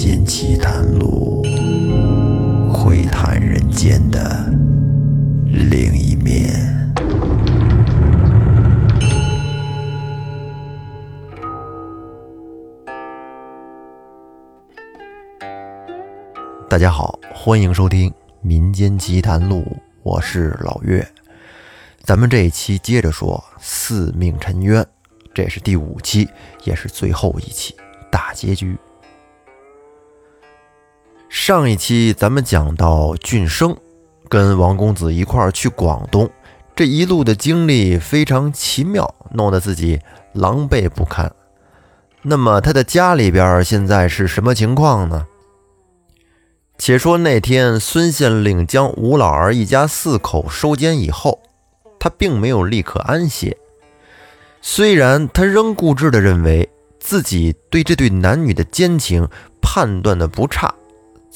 间奇谈录，会谈人间的另一面。大家好，欢迎收听《民间奇谈录》，我是老岳。咱们这一期接着说四命沉冤，这是第五期，也是最后一期大结局。上一期咱们讲到俊生跟王公子一块儿去广东，这一路的经历非常奇妙，弄得自己狼狈不堪。那么他的家里边现在是什么情况呢？且说那天，孙县令将吴老儿一家四口收监以后，他并没有立刻安歇。虽然他仍固执地认为自己对这对男女的奸情判断的不差，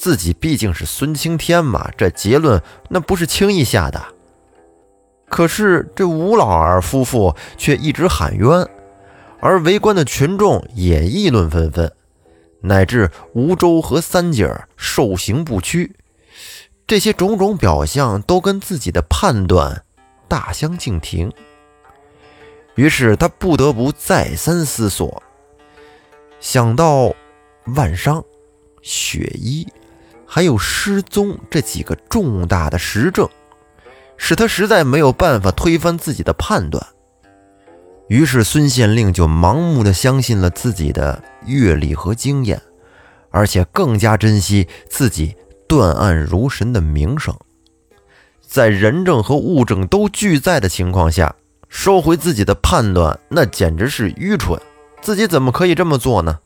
自己毕竟是孙青天嘛，这结论那不是轻易下的。可是这吴老儿夫妇却一直喊冤，而围观的群众也议论纷纷。乃至吴周和三姐儿受刑不屈，这些种种表象都跟自己的判断大相径庭。于是他不得不再三思索，想到万商雪衣，还有失踪这几个重大的实证，使他实在没有办法推翻自己的判断。于是孙县令就盲目的相信了自己的阅历和经验，而且更加珍惜自己断案如神的名声。在人证和物证都俱在的情况下，收回自己的判断，那简直是愚蠢。自己怎么可以这么做呢？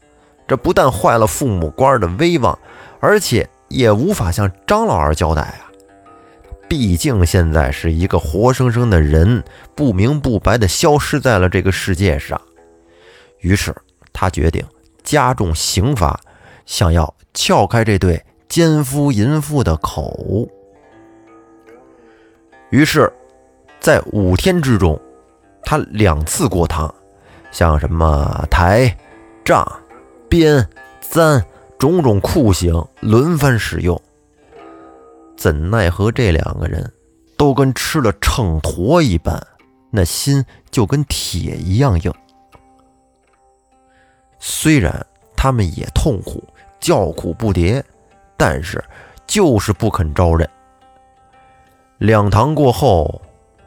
这不但坏了父母官的威望，而且也无法向张老二交代啊。毕竟现在是一个活生生的人，不明不白的消失在了这个世界上。于是他决定加重刑罚，想要撬开这对奸夫淫妇的口。于是，在五天之中，他两次过堂，像什么抬、杖、鞭、簪种种酷刑轮番使用。怎奈何这两个人都跟吃了秤砣一般，那心就跟铁一样硬。虽然他们也痛苦，叫苦不迭，但是就是不肯招认。两堂过后，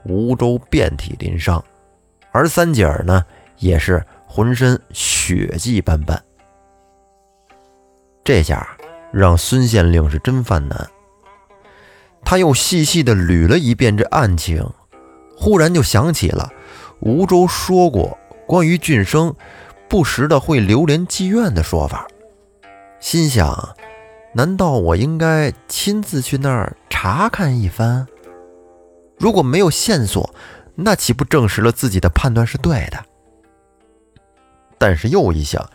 吴周遍体鳞伤，而三姐儿呢，也是浑身血迹斑斑。这下让孙县令是真犯难。他又细细地捋了一遍这案情，忽然就想起了吴州说过关于俊生不时的会流连妓院的说法，心想：难道我应该亲自去那儿查看一番？如果没有线索，那岂不证实了自己的判断是对的？但是又一想，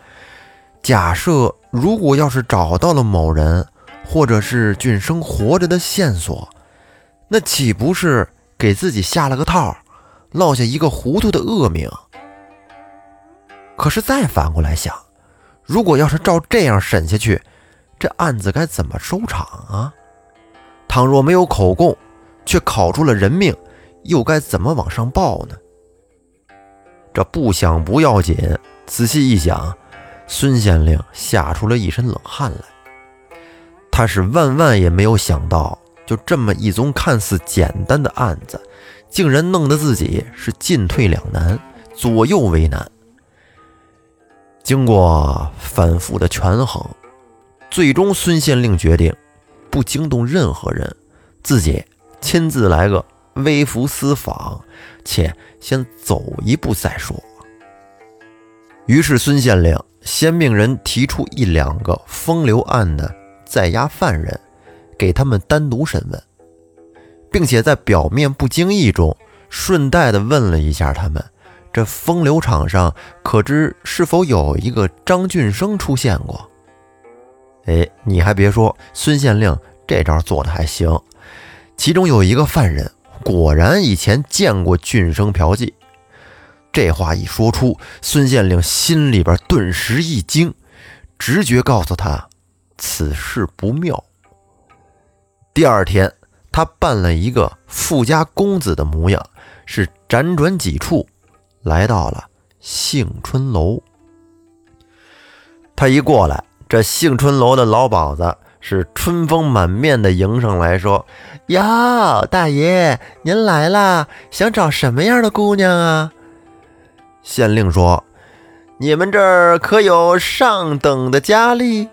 假设如果要是找到了某人，或者是俊生活着的线索，那岂不是给自己下了个套，落下一个糊涂的恶名？可是再反过来想，如果要是照这样审下去，这案子该怎么收场啊？倘若没有口供，却考出了人命，又该怎么往上报呢？这不想不要紧，仔细一想，孙县令吓出了一身冷汗来。他是万万也没有想到，就这么一宗看似简单的案子，竟然弄得自己是进退两难，左右为难。经过反复的权衡，最终孙县令决定不惊动任何人，自己亲自来个微服私访，且先走一步再说。于是孙县令先命人提出一两个风流案的。在押犯人，给他们单独审问，并且在表面不经意中顺带的问了一下他们：这风流场上可知是否有一个张俊生出现过？哎，你还别说，孙县令这招做的还行。其中有一个犯人，果然以前见过俊生嫖妓。这话一说出，孙县令心里边顿时一惊，直觉告诉他。此事不妙。第二天，他扮了一个富家公子的模样，是辗转几处，来到了幸春楼。他一过来，这幸春楼的老鸨子是春风满面的迎上来说：“哟，大爷，您来啦，想找什么样的姑娘啊？”县令说：“你们这儿可有上等的佳丽？”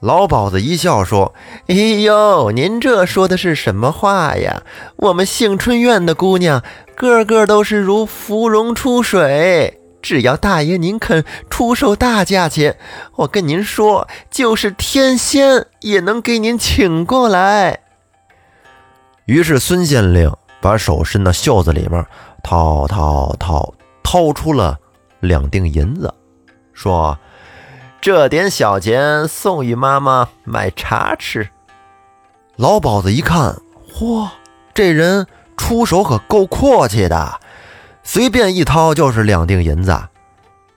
老鸨子一笑说：“哎呦，您这说的是什么话呀？我们幸春院的姑娘个个都是如芙蓉出水，只要大爷您肯出售大价钱，我跟您说，就是天仙也能给您请过来。”于是孙县令把手伸到袖子里面，掏掏掏，掏出了两锭银子，说。这点小钱送与妈妈买茶吃。老鸨子一看，嚯，这人出手可够阔气的，随便一掏就是两锭银子，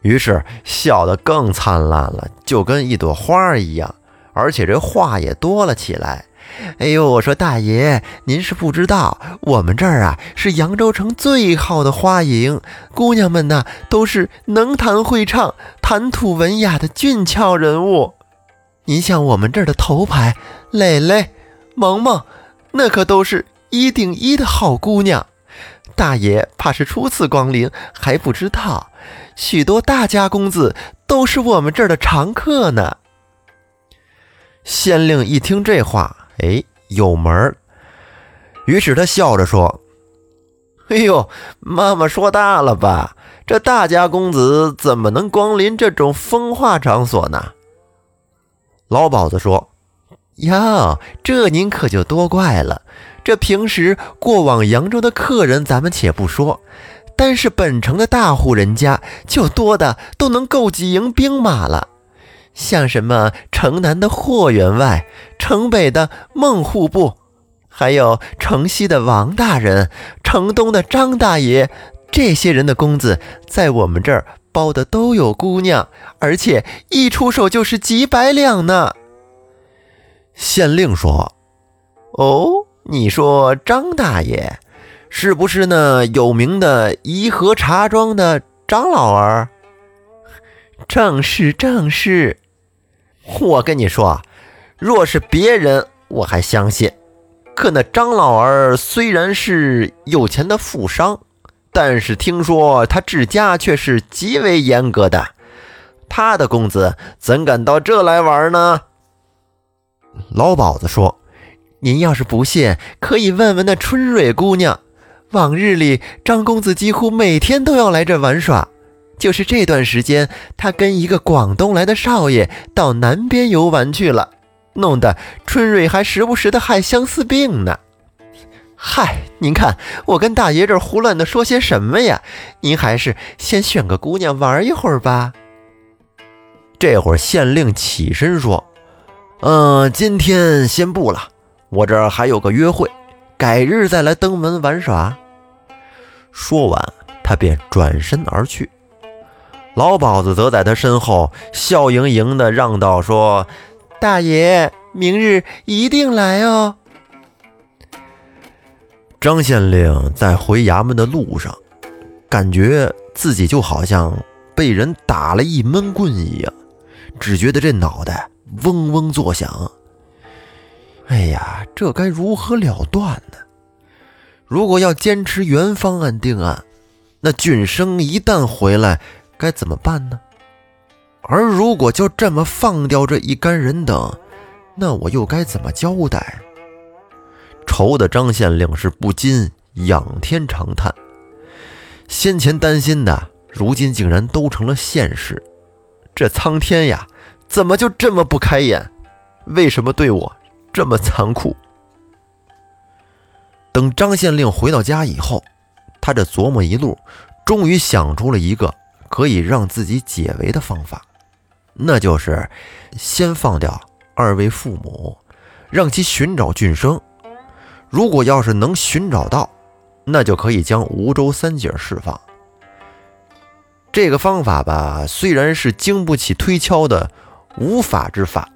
于是笑得更灿烂了，就跟一朵花一样，而且这话也多了起来。哎呦，我说大爷，您是不知道，我们这儿啊是扬州城最好的花影，姑娘们呐都是能弹会唱、谈吐文雅的俊俏人物。您像我们这儿的头牌蕾蕾、萌萌，那可都是一顶一的好姑娘。大爷怕是初次光临还不知道，许多大家公子都是我们这儿的常客呢。县令一听这话。哎，有门儿。于是他笑着说：“哎呦，妈妈说大了吧？这大家公子怎么能光临这种风化场所呢？”老鸨子说：“哟，这您可就多怪了。这平时过往扬州的客人，咱们且不说，但是本城的大户人家就多的都能够几营兵马了。”像什么城南的霍员外，城北的孟户部，还有城西的王大人，城东的张大爷，这些人的公子在我们这儿包的都有姑娘，而且一出手就是几百两呢。县令说：“哦，你说张大爷，是不是那有名的颐和茶庄的张老儿？”正是，正是。我跟你说啊，若是别人我还相信，可那张老儿虽然是有钱的富商，但是听说他治家却是极为严格的。他的公子怎敢到这来玩呢？老鸨子说：“您要是不信，可以问问那春蕊姑娘。往日里，张公子几乎每天都要来这玩耍。”就是这段时间，他跟一个广东来的少爷到南边游玩去了，弄得春蕊还时不时的害相思病呢。嗨，您看我跟大爷这胡乱的说些什么呀？您还是先选个姑娘玩一会儿吧。这会儿县令起身说：“嗯，今天先不了，我这儿还有个约会，改日再来登门玩耍。”说完，他便转身而去。老鸨子则在他身后笑盈盈地让道：“说，大爷，明日一定来哦。”张县令在回衙门的路上，感觉自己就好像被人打了一闷棍一样，只觉得这脑袋嗡嗡作响。哎呀，这该如何了断呢？如果要坚持原方案定案，那俊生一旦回来，该怎么办呢？而如果就这么放掉这一干人等，那我又该怎么交代？愁的张县令是不禁仰天长叹。先前担心的，如今竟然都成了现实。这苍天呀，怎么就这么不开眼？为什么对我这么残酷？等张县令回到家以后，他这琢磨一路，终于想出了一个。可以让自己解围的方法，那就是先放掉二位父母，让其寻找俊生。如果要是能寻找到，那就可以将梧州三姐释放。这个方法吧，虽然是经不起推敲的无法之法，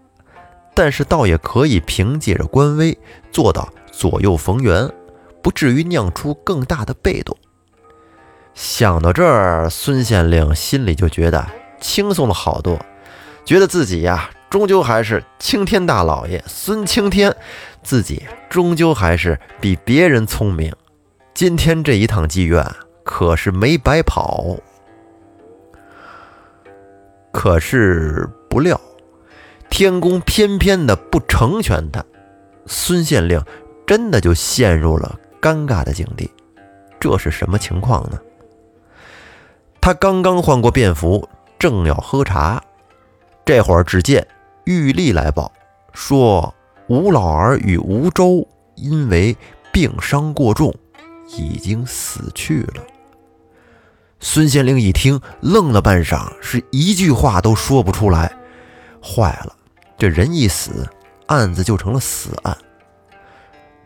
但是倒也可以凭借着官威做到左右逢源，不至于酿出更大的被动。想到这儿，孙县令心里就觉得轻松了好多，觉得自己呀，终究还是青天大老爷孙青天，自己终究还是比别人聪明。今天这一趟妓院可是没白跑。可是不料，天公偏偏的不成全他，孙县令真的就陷入了尴尬的境地。这是什么情况呢？他刚刚换过便服，正要喝茶，这会儿只见玉丽来报说，吴老儿与吴周因为病伤过重，已经死去了。孙县令一听，愣了半晌，是一句话都说不出来。坏了，这人一死，案子就成了死案。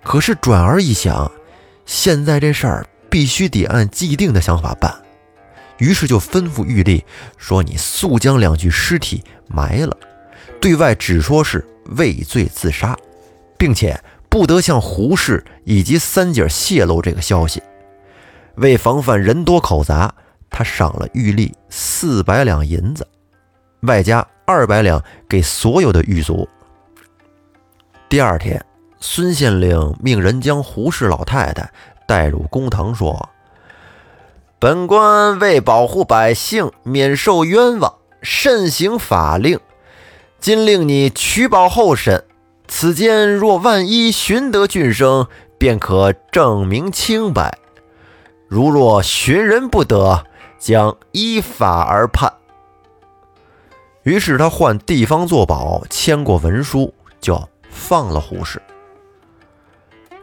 可是转而一想，现在这事儿必须得按既定的想法办。于是就吩咐玉丽说：“你速将两具尸体埋了，对外只说是畏罪自杀，并且不得向胡氏以及三姐泄露这个消息。为防范人多口杂，他赏了玉丽四百两银子，外加二百两给所有的狱卒。第二天，孙县令命人将胡氏老太太带入公堂，说。”本官为保护百姓免受冤枉，慎行法令，今令你取保候审。此间若万一寻得俊生，便可证明清白；如若寻人不得，将依法而判。于是他换地方作保，签过文书，就放了胡适。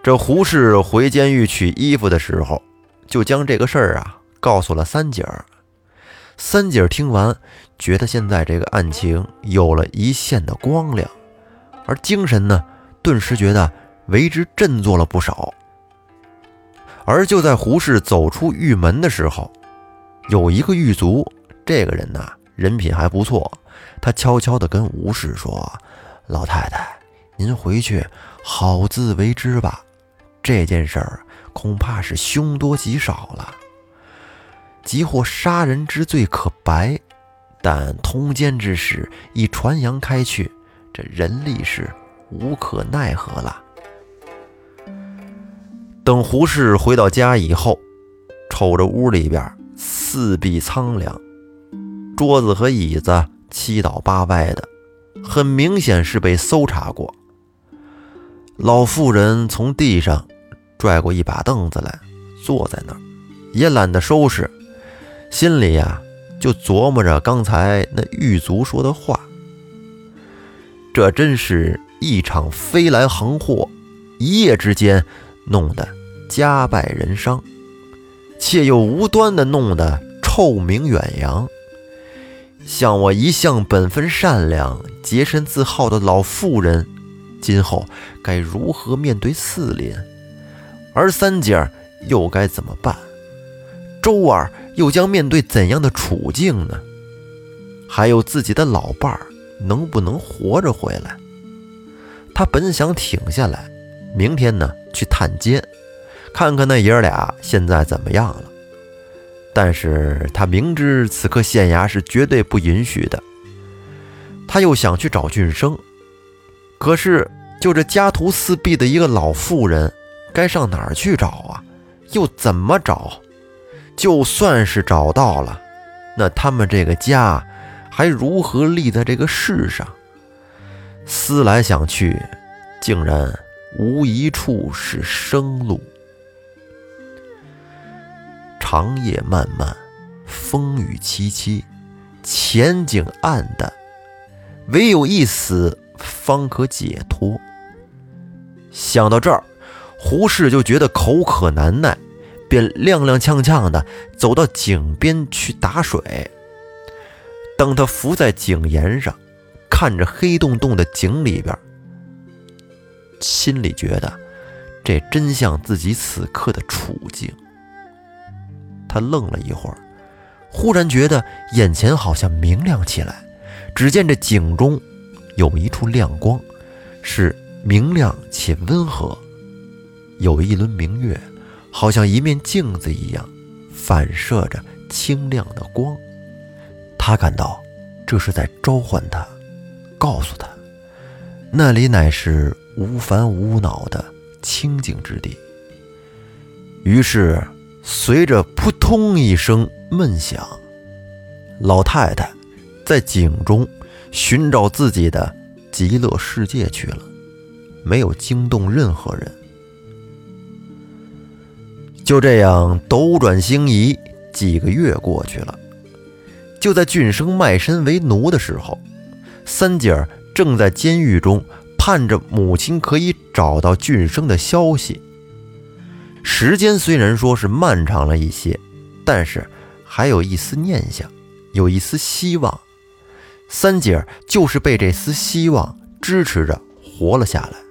这胡适回监狱取衣服的时候，就将这个事儿啊。告诉了三姐儿，三姐儿听完，觉得现在这个案情有了一线的光亮，而精神呢，顿时觉得为之振作了不少。而就在胡氏走出狱门的时候，有一个狱卒，这个人呐，人品还不错，他悄悄地跟吴氏说：“老太太，您回去好自为之吧，这件事儿恐怕是凶多吉少了。”即或杀人之罪可白，但通奸之事已传扬开去，这人力是无可奈何了。等胡氏回到家以后，瞅着屋里边四壁苍凉，桌子和椅子七倒八歪的，很明显是被搜查过。老妇人从地上拽过一把凳子来，坐在那儿，也懒得收拾。心里呀，就琢磨着刚才那狱卒说的话。这真是一场飞来横祸，一夜之间弄得家败人伤，且又无端的弄得臭名远扬。像我一向本分善良、洁身自好的老妇人，今后该如何面对四邻？而三姐又该怎么办？周儿又将面对怎样的处境呢？还有自己的老伴儿能不能活着回来？他本想挺下来，明天呢去探监，看看那爷俩现在怎么样了。但是他明知此刻县衙是绝对不允许的，他又想去找俊生，可是就这家徒四壁的一个老妇人，该上哪儿去找啊？又怎么找？就算是找到了，那他们这个家还如何立在这个世上？思来想去，竟然无一处是生路。长夜漫漫，风雨凄凄，前景暗淡，唯有一死方可解脱。想到这儿，胡适就觉得口渴难耐。便踉踉跄跄地走到井边去打水。等他伏在井沿上，看着黑洞洞的井里边，心里觉得这真像自己此刻的处境。他愣了一会儿，忽然觉得眼前好像明亮起来。只见这井中有一处亮光，是明亮且温和，有一轮明月，好像一面镜子一样，反射着清亮的光。他感到这是在召唤他，告诉他，那里乃是无烦无恼的清净之地。于是，随着扑通一声闷响，老太太在井中寻找自己的极乐世界去了，没有惊动任何人。就这样斗转星移，几个月过去了。就在俊生卖身为奴的时候，三姐儿正在监狱中盼着母亲可以找到俊生的消息。时间虽然说是漫长了一些，但是还有一丝念想，有一丝希望。三姐儿就是被这丝希望支持着活了下来。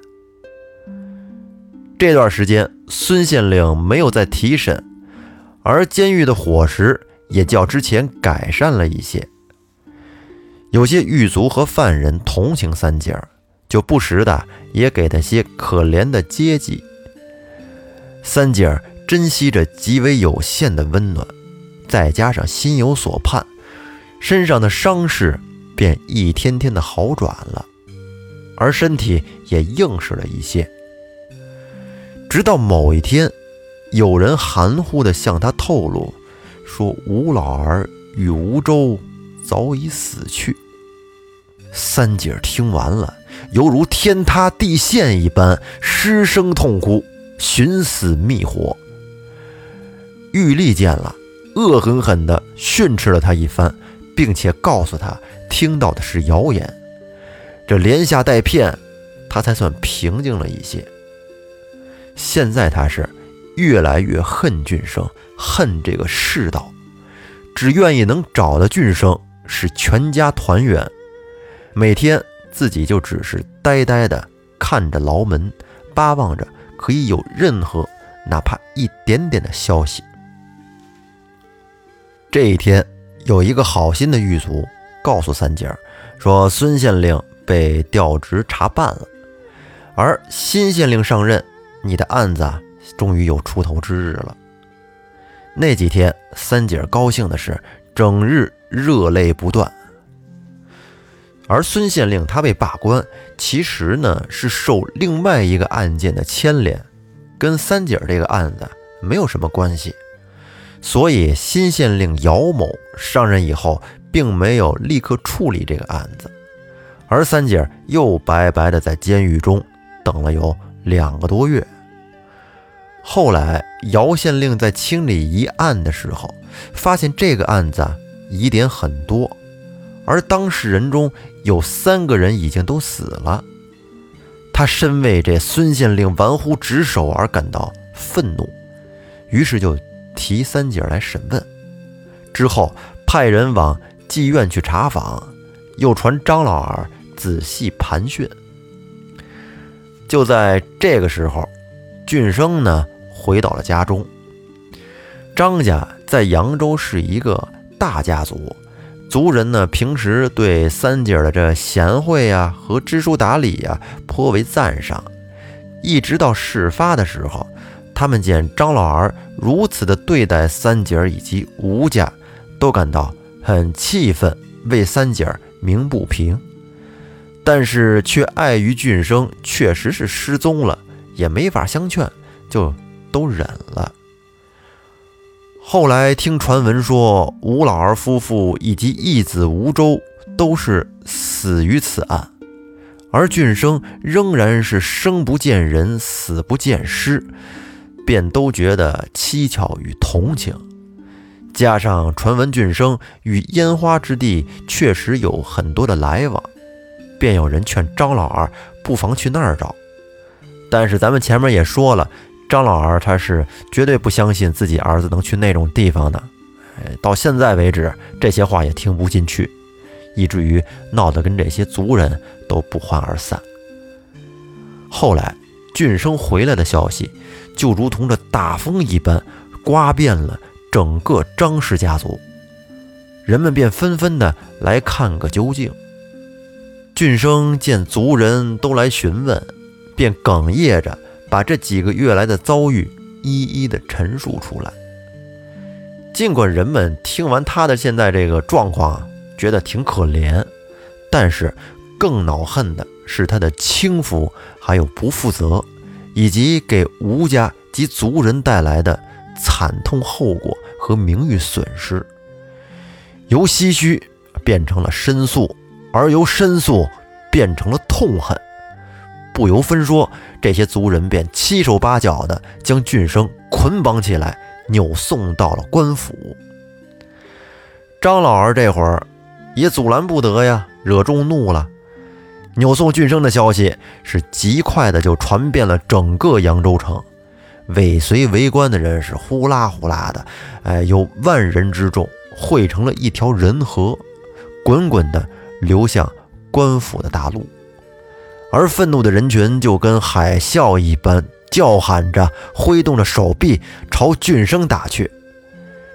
这段时间，孙县令没有再提审，而监狱的伙食。也较之前改善了一些。有些狱卒和犯人同情三姐儿，就不时的也给他些可怜的接济。三姐儿珍惜着极为有限的温暖，再加上心有所盼，身上的伤势便一天天的好转了，而身体也硬实了一些。直到某一天，有人含糊的向他透露。说吴老儿与吴周早已死去。三姐听完了，犹如天塌地陷一般，失声痛哭，寻死觅活。玉丽见了，恶狠狠地训斥了他一番，并且告诉他听到的是谣言。这连下带骗，他才算平静了一些。现在他是越来越恨俊生。恨这个世道，只愿意能找到俊生，使全家团圆。每天自己就只是呆呆的看着牢门，巴望着可以有任何哪怕一点点的消息。这一天，有一个好心的狱卒告诉三姐，说孙县令被调职查办了，而新县令上任，你的案子终于有出头之日了。那几天，三姐高兴的是整日热泪不断。而孙县令他被罢官，其实呢是受另外一个案件的牵连，跟三姐这个案子没有什么关系。所以新县令姚某上任以后，并没有立刻处理这个案子，而三姐又白白的在监狱中等了有两个多月。后来，姚县令在清理疑案的时候，发现这个案子疑点很多，而当事人中有三个人已经都死了。他深为这孙县令玩忽职守而感到愤怒，于是就提三姐来审问。之后派人往妓院去查访，又传张老二仔细盘讯。就在这个时候。俊生呢，回到了家中。张家在扬州是一个大家族，族人呢平时对三姐的这贤惠呀和知书达理呀颇为赞赏。一直到事发的时候，他们见张老儿如此的对待三姐以及吴家，都感到很气愤，为三姐鸣不平。但是却碍于俊生确实是失踪了。也没法相劝，就都忍了。后来听传闻说，吴老儿夫妇以及义子吴周都是死于此案，而俊生仍然是生不见人，死不见尸，便都觉得蹊跷与同情。加上传闻俊生与烟花之地确实有很多的来往，便有人劝张老二不妨去那儿找。但是咱们前面也说了，张老二他是绝对不相信自己儿子能去那种地方的。哎，到现在为止，这些话也听不进去，以至于闹得跟这些族人都不欢而散。后来，俊生回来的消息就如同这大风一般，刮遍了整个张氏家族，人们便纷纷的来看个究竟。俊生见族人都来询问，便哽咽着把这几个月来的遭遇一一的陈述出来。尽管人们听完他的现在这个状况，觉得挺可怜，但是更恼恨的是他的轻浮，还有不负责，以及给吴家及族人带来的惨痛后果和名誉损失。由唏嘘变成了申诉。而由申诉变成了痛恨，不由分说，这些族人便七手八脚的将俊生捆绑起来，扭送到了官府。张老儿这会儿也阻拦不得呀，惹众怒了。扭送俊生的消息是极快的，就传遍了整个扬州城。尾随围观的人是呼啦呼啦的，哎，有万人之众汇成了一条人河，滚滚的。流向官府的大路，而愤怒的人群就跟海啸一般，叫喊着，挥动着手臂朝俊生打去。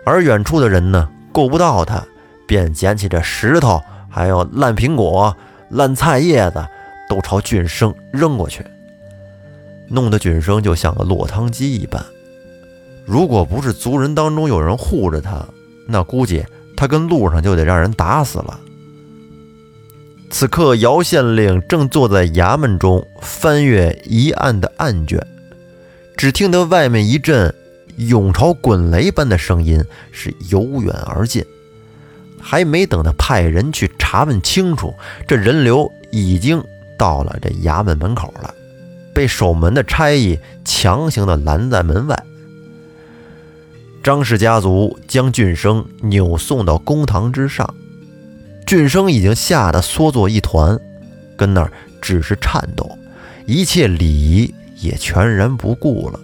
而远处的人呢，够不到他，便捡起这石头，还有烂苹果、烂菜叶子，都朝俊生扔过去，弄得俊生就像个落汤鸡一般。如果不是族人当中有人护着他，那估计他跟路上就得让人打死了。此刻，姚县令正坐在衙门中翻阅一案的案卷，只听得外面一阵涌潮滚雷般的声音是由远而近，还没等他派人去查问清楚，这人流已经到了这衙门门口了，被守门的差役强行的拦在门外。张氏家族将俊生扭送到公堂之上。俊生已经吓得缩作一团，跟那儿只是颤抖，一切礼仪也全然不顾了。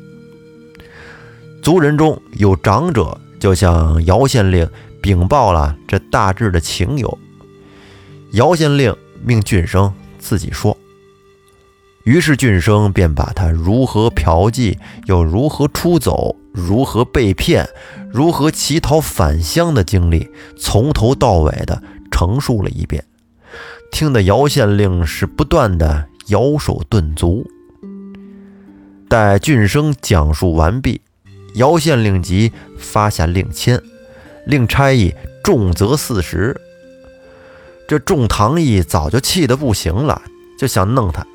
族人中有长者，就向姚县令禀报了这大致的情由。姚县令命俊生自己说。于是俊生便把他如何嫖妓，又如何出走，如何被骗，如何乞讨返乡的经历，从头到尾的。陈述了一遍，听得姚县令是不断的摇手顿足。待俊生讲述完毕，姚县令即发下令签，令差役重责四十。这众堂役早就气得不行了，就想弄他。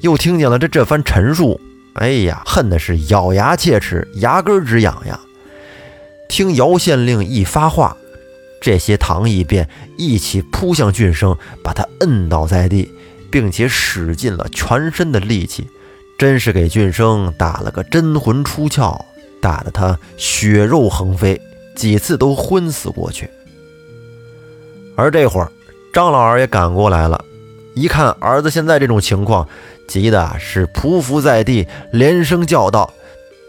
又听见了这这番陈述，哎呀，恨的是咬牙切齿，牙根直痒痒。听姚县令一发话。这些堂役便一起扑向俊生，把他摁倒在地，并且使尽了全身的力气，真是给俊生打了个真魂出窍，打得他血肉横飞，几次都昏死过去。而这会儿，张老二也赶过来了，一看儿子现在这种情况，急的是匍匐在地，连声叫道：“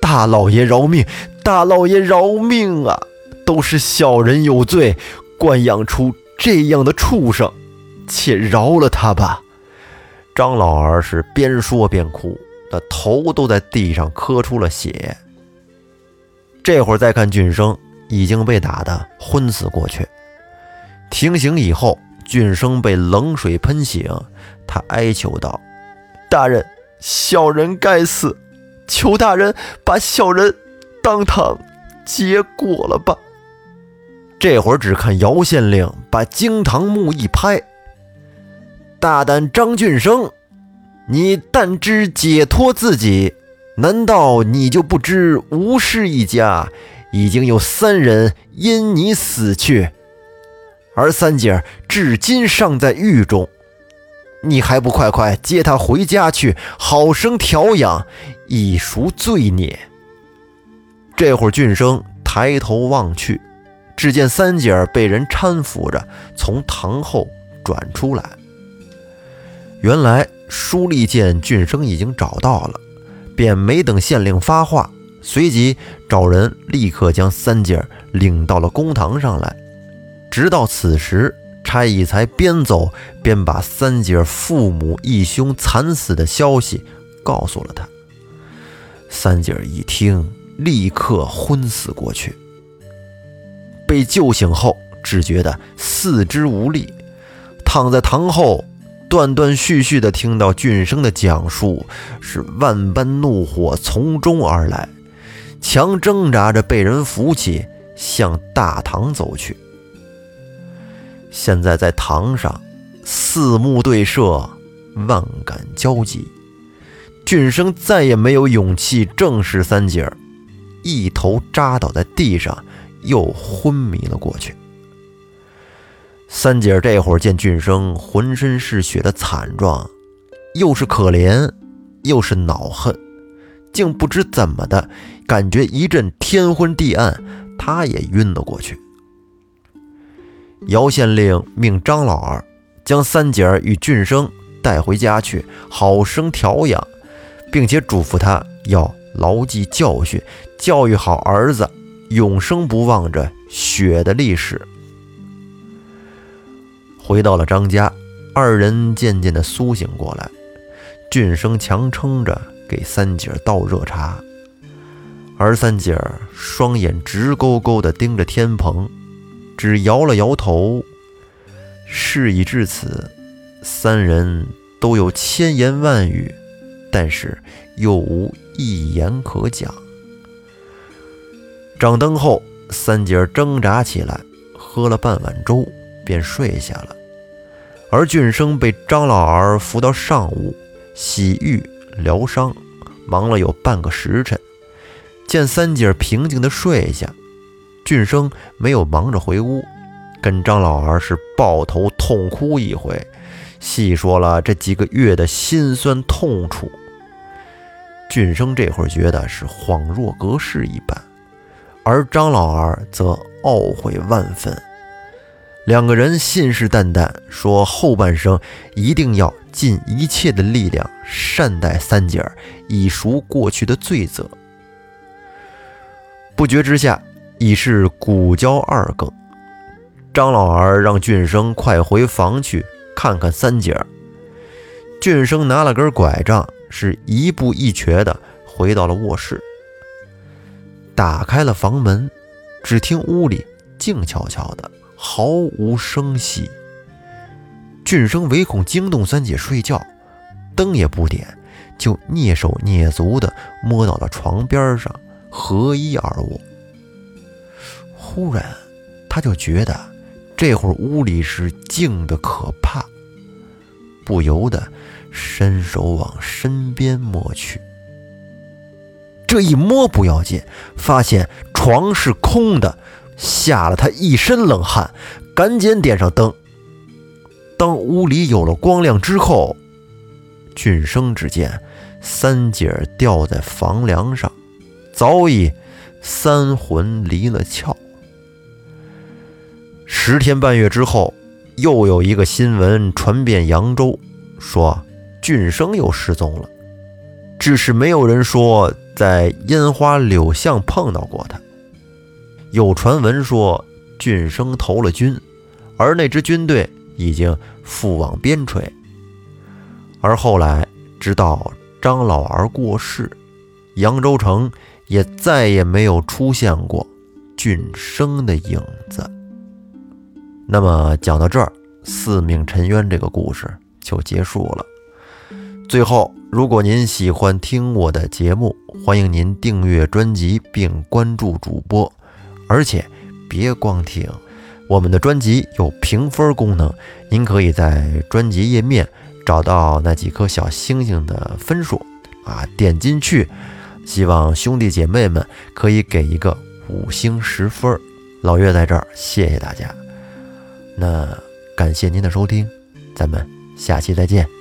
大老爷饶命！大老爷饶命啊！”都是小人有罪，惯养出这样的畜生，且饶了他吧。张老儿是边说边哭，那头都在地上磕出了血。这会儿再看俊生已经被打得昏死过去。停刑以后，俊生被冷水喷醒，他哀求道：“大人，小人该死，求大人把小人当堂结果了吧。”这会儿只看姚县令把惊堂木一拍：“大胆张俊生，你但知解脱自己，难道你就不知吴氏一家已经有三人因你死去，而三姐至今尚在狱中？你还不快快接他回家去，好生调养，以赎罪孽？”这会儿俊生抬头望去。只见三姐儿被人搀扶着从堂后转出来。原来舒丽见俊生已经找到了，便没等县令发话，随即找人立刻将三姐儿领到了公堂上来。直到此时，差役才边走边把三姐儿父母义兄惨死的消息告诉了他。三姐儿一听，立刻昏死过去。被救醒后，只觉得四肢无力，躺在堂后，断断续续的听到俊生的讲述，是万般怒火从中而来，强挣扎着被人扶起，向大堂走去。现在在堂上，四目对射，万感交集。俊生再也没有勇气正视三姐儿，一头扎倒在地上，又昏迷了过去。三姐这会儿见俊生浑身是血的惨状，又是可怜，又是恼恨，竟不知怎么的，感觉一阵天昏地暗，她也晕了过去。姚县令命张老二将三姐与俊生带回家去，好生调养，并且嘱咐他要牢记教训，教育好儿子，永生不忘着血的历史。回到了张家，二人渐渐的苏醒过来。俊生强撑着给三姐倒热茶，而三姐双眼直勾勾地盯着天棚，只摇了摇头。事已至此，三人都有千言万语，但是又无一言可讲。掌灯后，三姐挣扎起来，喝了半碗粥。便睡下了，而俊生被张老儿扶到上屋洗浴疗伤，忙了有半个时辰。见三姐平静地睡下，俊生没有忙着回屋，跟张老儿是抱头痛哭一回，细说了这几个月的辛酸痛楚。俊生这会儿觉得是恍若隔世一般，而张老儿则懊悔万分。两个人信誓旦旦说，后半生一定要尽一切的力量善待三姐儿，以赎过去的罪责。不觉之下，已是古交二更。张老儿让俊生快回房去看看三姐儿。俊生拿了根拐杖，是一步一瘸的回到了卧室，打开了房门，只听屋里静悄悄的。毫无声息。俊生唯恐惊动三姐睡觉，灯也不点，就蹑手蹑足地摸到了床边上，合衣而卧。忽然，他就觉得这会儿屋里是静的可怕，不由得伸手往身边摸去。这一摸不要紧，发现床是空的。吓了他一身冷汗，赶紧点上灯。当屋里有了光亮之后，俊生只见三姐吊在房梁上，早已三魂离了窍。十天半月之后，又有一个新闻传遍扬州，说俊生又失踪了，只是没有人说在烟花柳巷碰到过他。有传闻说，俊生投了军，而那支军队已经赴往边陲。而后来，直到张老儿过世，扬州城也再也没有出现过俊生的影子。那么，讲到这儿，四命沉冤这个故事就结束了。最后，如果您喜欢听我的节目，欢迎您订阅专辑并关注主播。而且别光听，我们的专辑有评分功能，您可以在专辑页面找到那几颗小星星的分数啊，点进去，希望兄弟姐妹们可以给一个五星十分。老岳在这儿，谢谢大家。那感谢您的收听，咱们下期再见。